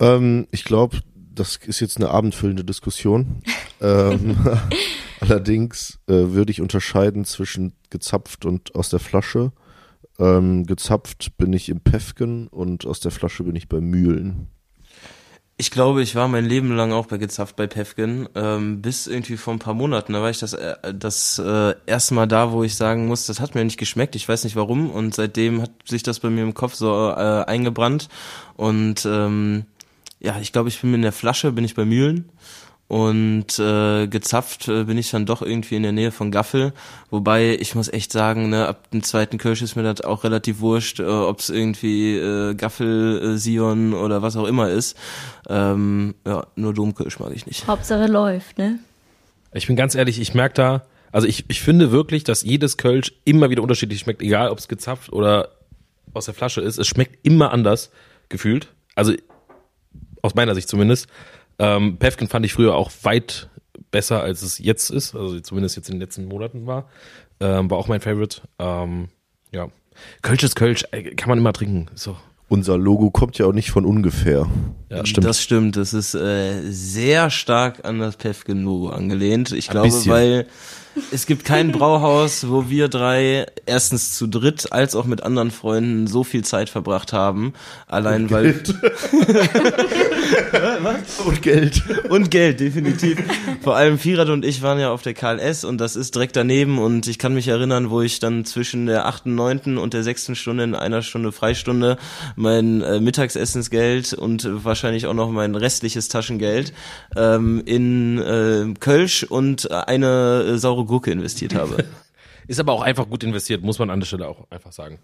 Ähm, ich glaube, das ist jetzt eine abendfüllende Diskussion. ähm, allerdings äh, würde ich unterscheiden zwischen gezapft und aus der Flasche. Ähm, gezapft bin ich im Pefken und aus der Flasche bin ich bei Mühlen. Ich glaube, ich war mein Leben lang auch bei gezapft bei Pefkin, ähm, bis irgendwie vor ein paar Monaten. Da war ich das, äh, das äh, erste Mal da, wo ich sagen muss, das hat mir nicht geschmeckt. Ich weiß nicht warum. Und seitdem hat sich das bei mir im Kopf so äh, eingebrannt. Und ähm, ja, ich glaube, ich bin in der Flasche, bin ich bei Mühlen. Und äh, gezapft äh, bin ich dann doch irgendwie in der Nähe von Gaffel. Wobei ich muss echt sagen, ne, ab dem zweiten Kirsch ist mir das auch relativ wurscht, äh, ob es irgendwie äh, Gaffel, äh, Sion oder was auch immer ist. Ähm, ja, nur Domkirsch mag ich nicht. Hauptsache läuft, ne? Ich bin ganz ehrlich, ich merke da, also ich, ich finde wirklich, dass jedes Kölsch immer wieder unterschiedlich schmeckt, egal ob es gezapft oder aus der Flasche ist. Es schmeckt immer anders gefühlt. also aus meiner Sicht zumindest. Ähm, Pefken fand ich früher auch weit besser, als es jetzt ist, also zumindest jetzt in den letzten Monaten war. Ähm, war auch mein Favorite. Ähm, ja. Kölsch ist Kölsch, äh, kann man immer trinken. So. Unser Logo kommt ja auch nicht von ungefähr. Ja, stimmt. Das stimmt. Das ist äh, sehr stark an das Pefken-Logo angelehnt. Ich Ein glaube, bisschen. weil es gibt kein Brauhaus, wo wir drei erstens zu dritt als auch mit anderen Freunden so viel Zeit verbracht haben. Allein weil Und Geld. und Geld, definitiv. Vor allem Firat und ich waren ja auf der KLS und das ist direkt daneben und ich kann mich erinnern, wo ich dann zwischen der achten, neunten und der sechsten Stunde in einer Stunde Freistunde mein äh, Mittagsessensgeld und äh, wahrscheinlich auch noch mein restliches Taschengeld ähm, in äh, Kölsch und eine äh, saure Gurke investiert habe. Ist aber auch einfach gut investiert, muss man an der Stelle auch einfach sagen.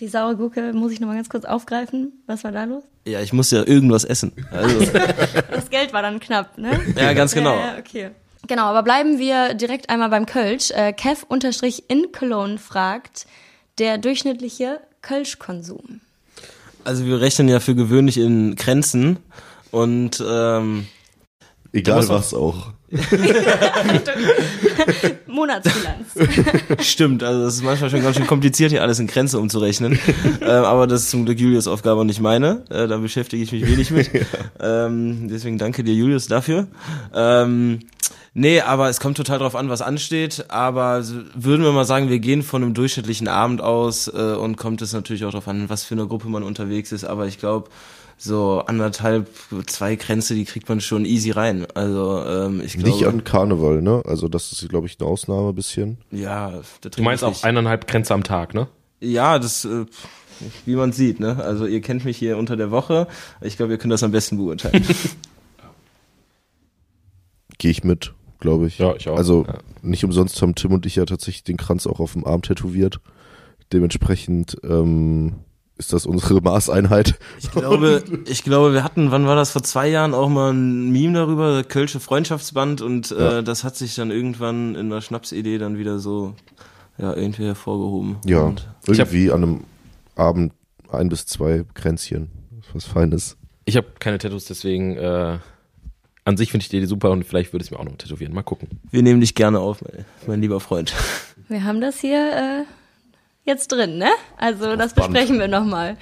Die saure Gurke muss ich nochmal ganz kurz aufgreifen. Was war da los? Ja, ich muss ja irgendwas essen. Also, Das Geld war dann knapp, ne? ja, ganz genau. Ja, ja, okay. Genau, aber bleiben wir direkt einmal beim Kölsch. Äh, Kev unterstrich in Cologne fragt, der durchschnittliche Kölschkonsum. Also wir rechnen ja für gewöhnlich in Grenzen und ähm, Egal was auch. Monatsbilanz. Stimmt, also das ist manchmal schon ganz schön kompliziert, hier alles in Grenze umzurechnen. ähm, aber das ist zum Glück Julius Aufgabe und nicht meine. Äh, da beschäftige ich mich wenig mit. ähm, deswegen danke dir, Julius, dafür. Ähm, nee, aber es kommt total drauf an, was ansteht. Aber würden wir mal sagen, wir gehen von einem durchschnittlichen Abend aus äh, und kommt es natürlich auch darauf an, was für eine Gruppe man unterwegs ist. Aber ich glaube, so anderthalb, zwei Grenze, die kriegt man schon easy rein. Also ähm, ich glaube, Nicht an Karneval, ne? Also das ist, glaube ich, eine Ausnahme bisschen. ja, da Du meinst auch eineinhalb Grenze am Tag, ne? Ja, das, äh, wie man sieht, ne? Also ihr kennt mich hier unter der Woche. Ich glaube, ihr könnt das am besten beurteilen. Gehe ich mit, glaube ich. Ja, ich auch. Also Ja. nicht umsonst haben Tim und ich ja tatsächlich den Kranz auch auf dem Arm tätowiert. Dementsprechend ähm, ist das unsere Maßeinheit. Ich glaube, ich glaube, wir hatten, wann war das vor zwei Jahren auch mal ein Meme darüber, Kölsche Freundschaftsband und Ja. äh, das hat sich dann irgendwann in der Schnapsidee dann wieder so ja irgendwie hervorgehoben. Ja, Und irgendwie an einem Abend ein bis zwei Kränzchen. Was Feines. Ich habe keine Tattoos, deswegen äh, an sich finde ich die Idee super und vielleicht würde ich mir auch noch tätowieren. Mal gucken. wir nehmen dich gerne auf, mein, mein lieber Freund. Wir haben das hier äh, jetzt drin, ne? Also das Band. besprechen wir nochmal.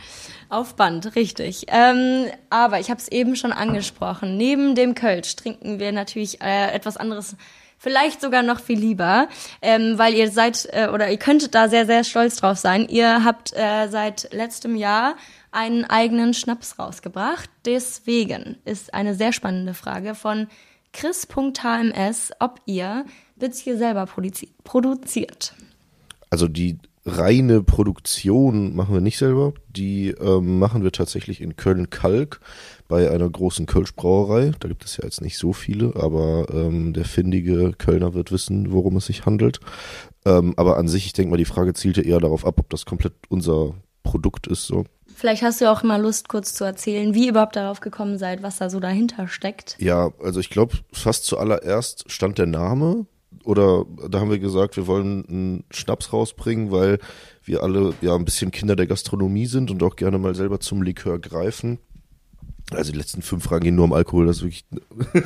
Auf Band, richtig. Ähm, aber ich habe es eben schon angesprochen. Neben dem Kölsch trinken wir natürlich äh, etwas anderes, vielleicht sogar noch viel lieber, ähm, weil ihr seid äh, oder ihr könntet da sehr, sehr stolz drauf sein. Ihr habt äh, seit letztem Jahr einen eigenen Schnaps rausgebracht. Deswegen ist eine sehr spannende Frage von chris.hms, ob ihr Witzke selber produzi produziert. Also die reine Produktion machen wir nicht selber. Die ähm, machen wir tatsächlich in Köln-Kalk bei einer großen Kölsch-Brauerei. Da gibt es ja jetzt nicht so viele, aber ähm, der findige Kölner wird wissen, worum es sich handelt. Ähm, aber an sich, ich denke mal, die Frage zielte eher darauf ab, ob das komplett unser Produkt ist. So. Vielleicht hast du auch mal Lust, kurz zu erzählen, wie ihr überhaupt darauf gekommen seid, was da so dahinter steckt. Ja, also ich glaube, fast zuallererst stand der Name. Oder da haben wir gesagt, wir wollen einen Schnaps rausbringen, weil wir alle ja ein bisschen Kinder der Gastronomie sind und auch gerne mal selber zum Likör greifen. Also die letzten fünf Fragen gehen nur um Alkohol, das ist wirklich.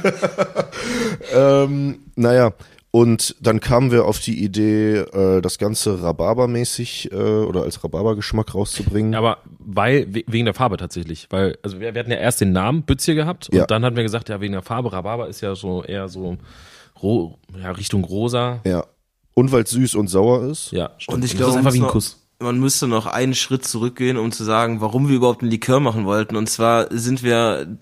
ähm, naja, und dann kamen wir auf die Idee, äh, das Ganze Rhabarbermäßig äh, oder als Rhabarbergeschmack rauszubringen. Aber weil, we- wegen der Farbe tatsächlich. Weil, also wir, wir hatten ja erst den Namen Bützje gehabt und Ja. dann hatten wir gesagt, ja, wegen der Farbe, Rhabarber ist ja so eher so ro ja, Richtung rosa. ja. Und weil es süß und sauer ist. Ja, stimmt. Und ich glaube, einfach wie ein Kuss. man müsste noch einen Schritt zurückgehen, um zu sagen, warum wir überhaupt einen Likör machen wollten. Und zwar sind wir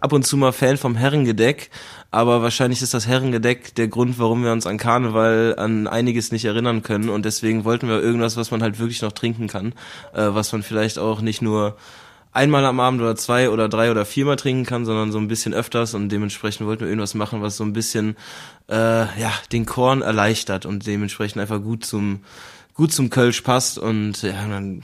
ab und zu mal Fan vom Herrengedeck, aber wahrscheinlich ist das Herrengedeck der Grund, warum wir uns an Karneval an einiges nicht erinnern können. Und deswegen wollten wir irgendwas, was man halt wirklich noch trinken kann, äh, was man vielleicht auch nicht nur einmal am Abend oder zwei oder drei oder viermal trinken kann, sondern so ein bisschen öfters und dementsprechend wollten wir irgendwas machen, was so ein bisschen äh, ja den Korn erleichtert und dementsprechend einfach gut zum gut zum Kölsch passt und ja, dann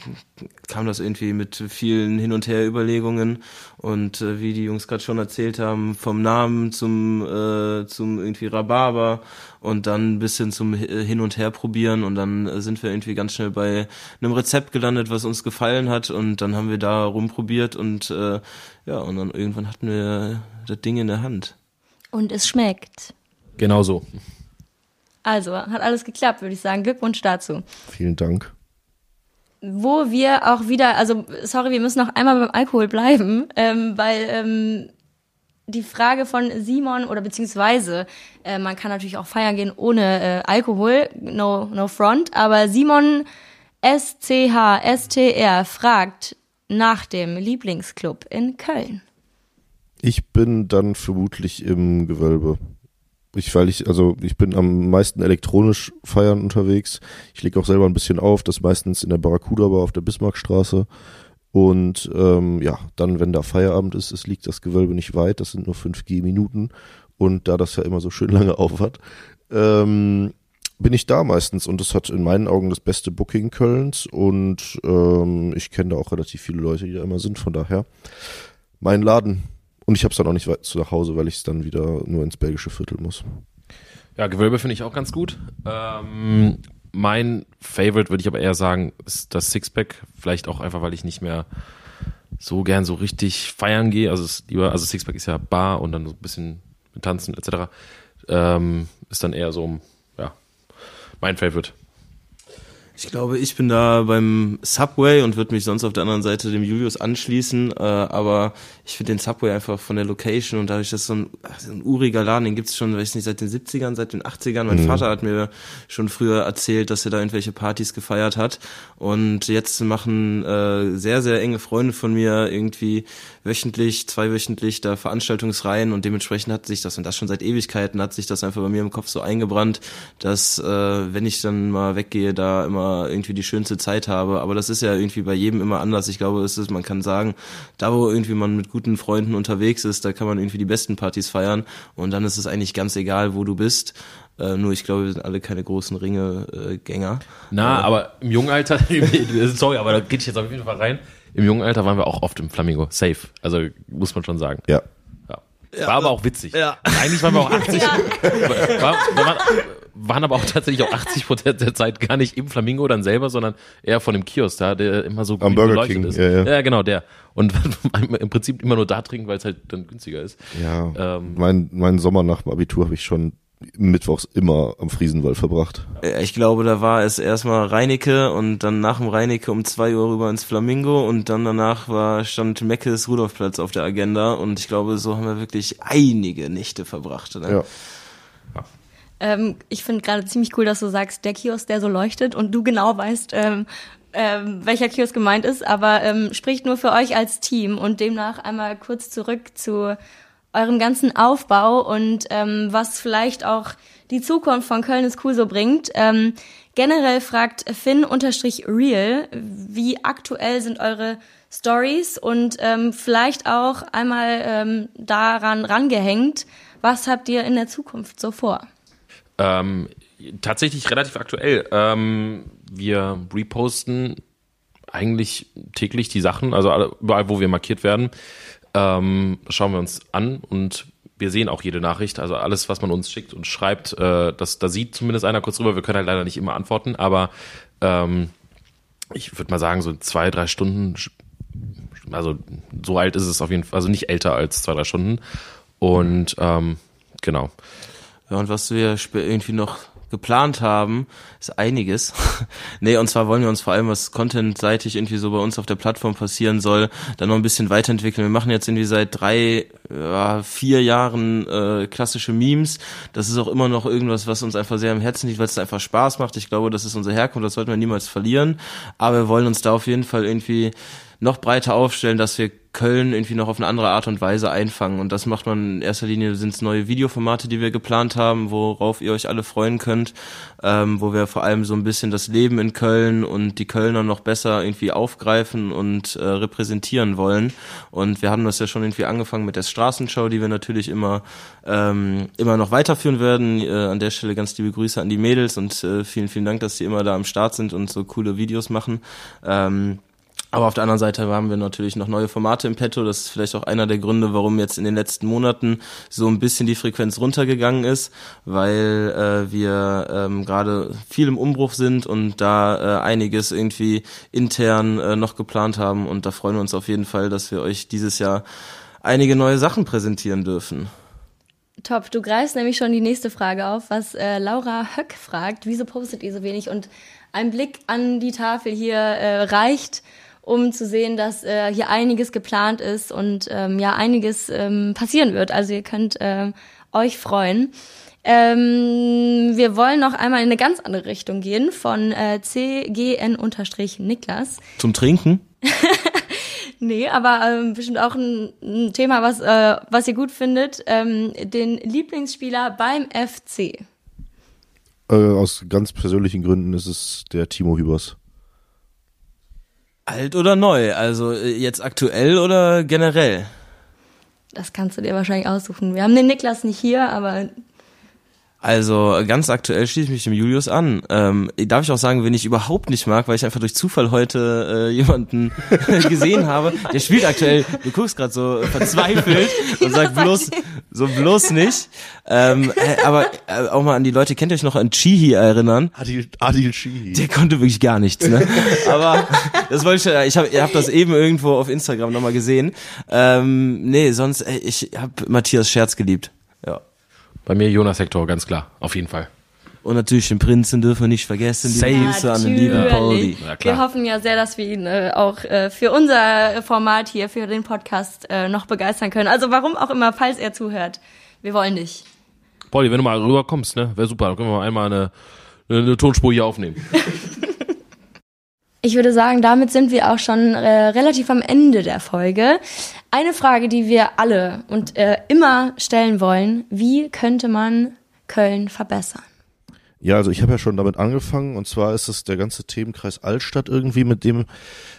kam das irgendwie mit vielen Hin- und Her-Überlegungen und äh, wie die Jungs gerade schon erzählt haben, vom Namen zum, äh, zum irgendwie Rhabarber und dann ein bisschen zum Hin- und Her probieren und dann äh, sind wir irgendwie ganz schnell bei einem Rezept gelandet, was uns gefallen hat und dann haben wir da rumprobiert und äh, ja, und dann irgendwann hatten wir das Ding in der Hand. Und es schmeckt. Genau so. Also, hat alles geklappt, würde ich sagen. Glückwunsch dazu. Vielen Dank. Wo wir auch wieder, also sorry, wir müssen noch einmal beim Alkohol bleiben, ähm, weil ähm, die Frage von Simon oder beziehungsweise äh, man kann natürlich auch feiern gehen ohne äh, Alkohol, no no front, aber Simon SCHSTR fragt nach dem Lieblingsclub in Köln. Ich bin dann vermutlich im Gewölbe. Ich, weil ich, also ich bin am meisten elektronisch feiern unterwegs. Ich lege auch selber ein bisschen auf, das meistens in der Barracuda Bar auf der Bismarckstraße. Und ähm, ja, dann, wenn da Feierabend ist, es liegt das Gewölbe nicht weit, das sind nur 5 G-Minuten. Und da das ja immer so schön lange auf hat, ähm, bin ich da meistens und das hat in meinen Augen das beste Booking Kölns und ähm, ich kenne da auch relativ viele Leute, die da immer sind, von daher mein Laden. Und ich habe es dann auch nicht weit zu nach Hause, weil ich es dann wieder nur ins belgische Viertel muss. Ja, Gewölbe finde ich auch ganz gut. Ähm, mein Favorite würde ich aber eher sagen, ist das Sixpack. Vielleicht auch einfach, weil ich nicht mehr so gern so richtig feiern gehe. Also es lieber, also Sixpack ist ja Bar und dann so ein bisschen Tanzen etc. Ähm, ist dann eher so, ja, mein Favorite. Ich glaube, ich bin da beim Subway und würde mich sonst auf der anderen Seite dem Julius anschließen. Äh, aber ich finde den Subway einfach von der Location und dadurch, dass so ein, so ein uriger Laden, den gibt's schon, weiß ich nicht, seit den 70ern, seit den 80ern. Mein Mhm. Vater hat mir schon früher erzählt, dass er da irgendwelche Partys gefeiert hat. Und jetzt machen äh, sehr, sehr enge Freunde von mir irgendwie wöchentlich, zweiwöchentlich da Veranstaltungsreihen und dementsprechend hat sich das, und das schon seit Ewigkeiten, hat sich das einfach bei mir im Kopf so eingebrannt, dass äh, wenn ich dann mal weggehe, da immer irgendwie die schönste Zeit habe. Aber das ist ja irgendwie bei jedem immer anders. Ich glaube, es ist, man kann sagen, da wo irgendwie man mit guten Freunden unterwegs ist, da kann man irgendwie die besten Partys feiern und dann ist es eigentlich ganz egal, wo du bist. Äh, nur ich glaube, wir sind alle keine großen Ringe-Gänger. Na, aber im jungen Alter, sorry, aber da geht ich jetzt auf jeden Fall rein. Im jungen Alter waren wir auch oft im Flamingo. Safe. Also muss man schon sagen. Ja. Ja. War aber auch witzig. Ja. Eigentlich waren wir auch 80. War, wir waren, waren aber auch tatsächlich auch 80 Prozent der Zeit gar nicht im Flamingo dann selber, sondern eher von dem Kiosk da, der immer so Am gut Burger beleuchtet King, ist. ja, ja. ja, genau, der. Und im Prinzip immer nur da trinken, weil es halt dann günstiger ist. Ja. Ähm, mein, mein Sommer nach dem Abitur habe ich schon mittwochs immer am Friesenwald verbracht. Äh, Ich glaube, da war es erstmal Reinecke und dann nach dem Reinecke um zwei Uhr rüber ins Flamingo und dann danach war, stand Meckes Rudolfplatz auf der Agenda und ich glaube, so haben wir wirklich einige Nächte verbracht. Ne? Ja. Ähm, ich finde gerade ziemlich cool, dass du sagst, der Kiosk, der so leuchtet und du genau weißt, ähm, ähm, welcher Kiosk gemeint ist, aber ähm, spricht nur für euch als Team und demnach einmal kurz zurück zu eurem ganzen Aufbau und ähm, was vielleicht auch die Zukunft von Köln ist cool so bringt. Ähm, generell fragt Finn-Real, wie aktuell sind eure Stories und ähm, vielleicht auch einmal ähm, daran rangehängt, was habt ihr in der Zukunft so vor? Ähm, tatsächlich relativ aktuell. Ähm, wir reposten eigentlich täglich die Sachen, also überall, wo wir markiert werden, ähm, schauen wir uns an und wir sehen auch jede Nachricht, also alles, was man uns schickt und schreibt, äh, das, da sieht zumindest einer kurz drüber. Wir können halt leider nicht immer antworten, aber ähm, ich würde mal sagen, so zwei, drei Stunden, also so alt ist es auf jeden Fall, also nicht älter als zwei, drei Stunden. Und ähm, genau. Ja, und was wir irgendwie noch geplant haben, ist einiges. nee, und zwar wollen wir uns vor allem, was contentseitig irgendwie so bei uns auf der Plattform passieren soll, dann noch ein bisschen weiterentwickeln. Wir machen jetzt irgendwie seit drei, ja, vier Jahren äh, klassische Memes. Das ist auch immer noch irgendwas, was uns einfach sehr am Herzen liegt, weil es einfach Spaß macht. Ich glaube, das ist unsere Herkunft, das sollten wir niemals verlieren. Aber wir wollen uns da auf jeden Fall irgendwie noch breiter aufstellen, dass wir Köln irgendwie noch auf eine andere Art und Weise einfangen. Und das macht man in erster Linie, sind es neue Videoformate, die wir geplant haben, worauf ihr euch alle freuen könnt, ähm, wo wir vor allem so ein bisschen das Leben in Köln und die Kölner noch besser irgendwie aufgreifen und äh, repräsentieren wollen. Und wir haben das ja schon irgendwie angefangen mit der Straßenshow, die wir natürlich immer, ähm, immer noch weiterführen werden. Äh, an der Stelle ganz liebe Grüße an die Mädels und äh, vielen, vielen Dank, dass sie immer da am Start sind und so coole Videos machen. Ähm, aber auf der anderen Seite haben wir natürlich noch neue Formate im Petto. Das ist vielleicht auch einer der Gründe, warum jetzt in den letzten Monaten so ein bisschen die Frequenz runtergegangen ist, weil äh, wir ähm, gerade viel im Umbruch sind und da äh, einiges irgendwie intern äh, noch geplant haben. Und da freuen wir uns auf jeden Fall, dass wir euch dieses Jahr einige neue Sachen präsentieren dürfen. Top, du greifst nämlich schon die nächste Frage auf, was äh, Laura Höck fragt. Wieso postet ihr so wenig? Und ein Blick an die Tafel hier äh, reicht um zu sehen, dass äh, hier einiges geplant ist und ähm, ja einiges ähm, passieren wird. Also ihr könnt ähm, euch freuen. Ähm, wir wollen noch einmal in eine ganz andere Richtung gehen von äh, CGN-Niklas. Zum Trinken? nee, aber ähm, bestimmt auch ein, ein Thema, was, äh, was ihr gut findet. Ähm, den Lieblingsspieler beim FC. Äh, aus ganz persönlichen Gründen ist es der Timo Hübers. Alt oder neu? Also äh, jetzt aktuell oder generell? Das kannst du dir wahrscheinlich aussuchen. Wir haben den Niklas nicht hier, aber also ganz aktuell schließe ich mich dem Julius an. Ähm, darf ich auch sagen, wen ich überhaupt nicht mag, weil ich einfach durch Zufall heute äh, jemanden gesehen habe. Der spielt aktuell, du guckst gerade so verzweifelt und sagt bloß, so bloß nicht. Ähm, äh, aber äh, auch mal an die Leute, kennt ihr euch noch an Chihi erinnern? Adil, Adil Chihi. Der konnte wirklich gar nichts, ne? aber das wollte ich, ich habe hab das eben irgendwo auf Instagram nochmal gesehen. Ähm, nee, sonst, ey, ich habe Matthias Scherz geliebt. Ja. Bei mir Jonas Hector, ganz klar, auf jeden Fall. Und natürlich den Prinzen dürfen wir nicht vergessen. Die Grüße an den lieben Pauli. Ja, wir hoffen ja sehr, dass wir ihn äh, auch äh, für unser Format hier, für den Podcast äh, noch begeistern können. Also warum auch immer, falls er zuhört. Wir wollen dich. Pauli, wenn du mal rüberkommst, ne, wäre super. Dann können wir mal einmal eine, eine, eine Tonspur hier aufnehmen. Ich würde sagen, damit sind wir auch schon äh, relativ am Ende der Folge. Eine Frage, die wir alle und äh, immer stellen wollen, wie könnte man Köln verbessern? Ja, also ich habe ja schon damit angefangen und zwar ist es der ganze Themenkreis Altstadt irgendwie, mit dem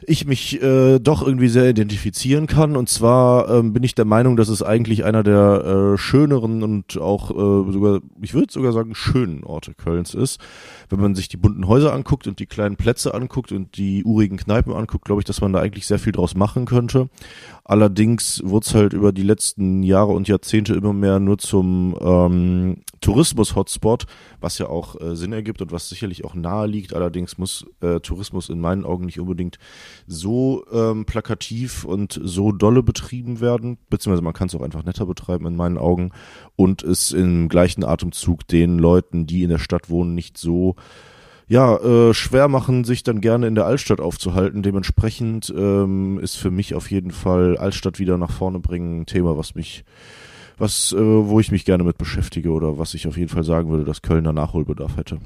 ich mich äh, doch irgendwie sehr identifizieren kann. Und zwar ähm, bin ich der Meinung, dass es eigentlich einer der äh, schöneren und auch äh, sogar, ich würde sogar sagen, schönen Orte Kölns ist. Wenn man sich die bunten Häuser anguckt und die kleinen Plätze anguckt und die urigen Kneipen anguckt, glaube ich, dass man da eigentlich sehr viel draus machen könnte. Allerdings wurde es halt über die letzten Jahre und Jahrzehnte immer mehr nur zum ähm, Tourismus-Hotspot, was ja auch äh, Sinn ergibt und was sicherlich auch nahe liegt. Allerdings muss äh, Tourismus in meinen Augen nicht unbedingt so ähm, plakativ und so dolle betrieben werden, beziehungsweise man kann es auch einfach netter betreiben in meinen Augen und es im gleichen Atemzug den Leuten, die in der Stadt wohnen, nicht so ja, äh, schwer machen, sich dann gerne in der Altstadt aufzuhalten. Dementsprechend ähm, ist für mich auf jeden Fall Altstadt wieder nach vorne bringen ein Thema, was mich was, äh, wo ich mich gerne mit beschäftige oder was ich auf jeden Fall sagen würde, dass Kölner Nachholbedarf hätte.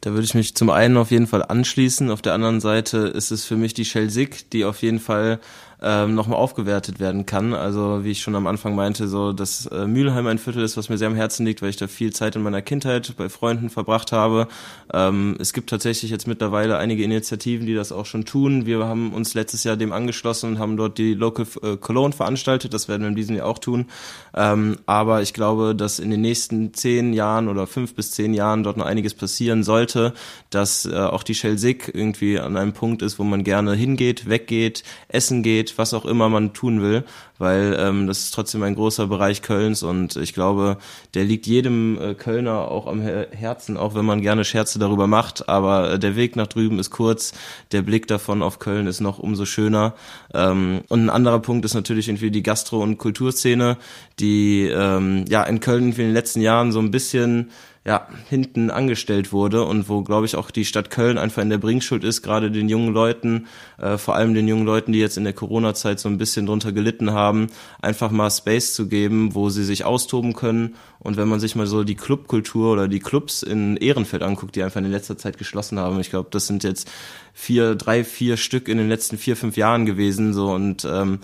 Da würde ich mich zum einen auf jeden Fall anschließen. Auf der anderen Seite ist es für mich die Shell-Sig, die auf jeden Fall ähm, nochmal aufgewertet werden kann. Also wie ich schon am Anfang meinte, so dass äh, Mülheim ein Viertel ist, was mir sehr am Herzen liegt, weil ich da viel Zeit in meiner Kindheit bei Freunden verbracht habe. Ähm, es gibt tatsächlich jetzt mittlerweile einige Initiativen, die das auch schon tun. Wir haben uns letztes Jahr dem angeschlossen und haben dort die Local äh, Cologne veranstaltet. Das werden wir in diesem Jahr auch tun. Ähm, aber ich glaube, dass in den nächsten zehn Jahren oder fünf bis zehn Jahren dort noch einiges passieren sollte, dass äh, auch die Shell Sig irgendwie an einem Punkt ist, wo man gerne hingeht, weggeht, essen geht, was auch immer man tun will, weil ähm, das ist trotzdem ein großer Bereich Kölns und ich glaube, der liegt jedem äh, Kölner auch am Herzen, auch wenn man gerne Scherze darüber macht, aber äh, der Weg nach drüben ist kurz, der Blick davon auf Köln ist noch umso schöner. Ähm, und ein anderer Punkt ist natürlich irgendwie die Gastro- und Kulturszene, die ähm, ja in Köln in den letzten Jahren so ein bisschen ja, hinten angestellt wurde und wo, glaube ich, auch die Stadt Köln einfach in der Bringschuld ist, gerade den jungen Leuten, äh, vor allem den jungen Leuten, die jetzt in der Corona-Zeit so ein bisschen drunter gelitten haben, einfach mal Space zu geben, wo sie sich austoben können. Und wenn man sich mal so die Clubkultur oder die Clubs in Ehrenfeld anguckt, die einfach in letzter Zeit geschlossen haben, ich glaube, das sind jetzt vier, drei, vier Stück in den letzten vier, fünf Jahren gewesen, so und ähm,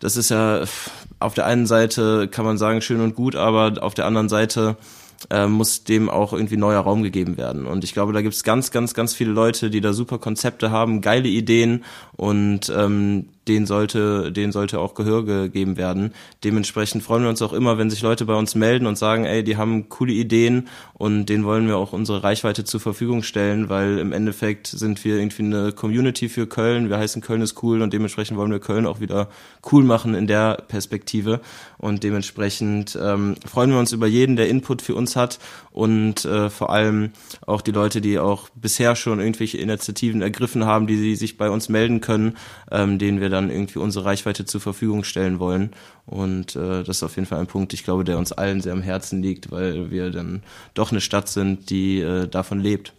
das ist ja auf der einen Seite kann man sagen schön und gut, aber auf der anderen Seite äh, muss dem auch irgendwie neuer Raum gegeben werden. Und ich glaube, da gibt es ganz, ganz, ganz viele Leute, die da super Konzepte haben, geile Ideen und ähm, denen sollte, denen sollte auch Gehör gegeben werden. Dementsprechend freuen wir uns auch immer, wenn sich Leute bei uns melden und sagen, ey, die haben coole Ideen und denen wollen wir auch unsere Reichweite zur Verfügung stellen, weil im Endeffekt sind wir irgendwie eine Community für Köln. Wir heißen Köln ist cool und dementsprechend wollen wir Köln auch wieder cool machen in der Perspektive. Und dementsprechend ähm, freuen wir uns über jeden, der Input für uns hat und äh, vor allem auch die Leute, die auch bisher schon irgendwelche Initiativen ergriffen haben, die sie sich bei uns melden können, ähm, denen wir dann irgendwie unsere Reichweite zur Verfügung stellen wollen. Und äh, das ist auf jeden Fall ein Punkt, ich glaube, der uns allen sehr am Herzen liegt, weil wir dann doch eine Stadt sind, die äh, davon lebt.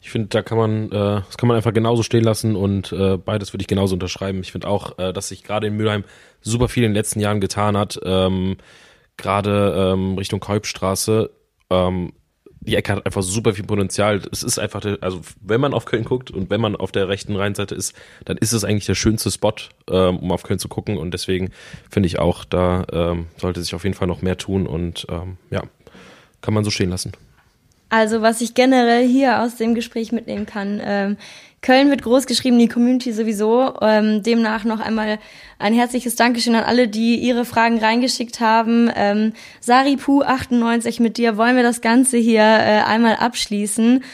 Ich finde, da kann man, äh, das kann man einfach genauso stehen lassen und äh, beides würde ich genauso unterschreiben. Ich finde auch, äh, dass sich gerade in Mülheim super viel in den letzten Jahren getan hat. Ähm, gerade ähm, Richtung Kolbstraße ähm, die Ecke hat einfach super viel Potenzial. Es ist einfach, also wenn man auf Köln guckt und wenn man auf der rechten Rheinseite ist, dann ist es eigentlich der schönste Spot, ähm, um auf Köln zu gucken. Und deswegen finde ich auch, da ähm, sollte sich auf jeden Fall noch mehr tun und ähm, ja, kann man so stehen lassen. Also was ich generell hier aus dem Gespräch mitnehmen kann, ähm, Köln wird groß geschrieben, die Community sowieso. Ähm, demnach noch einmal ein herzliches Dankeschön an alle, die ihre Fragen reingeschickt haben. Ähm, Saripu98, mit dir wollen wir das Ganze hier äh, einmal abschließen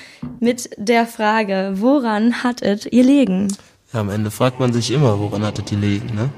mit der Frage, woran hattet ihr legen? Ja, am Ende fragt man sich immer, woran hattet ihr legen, ne?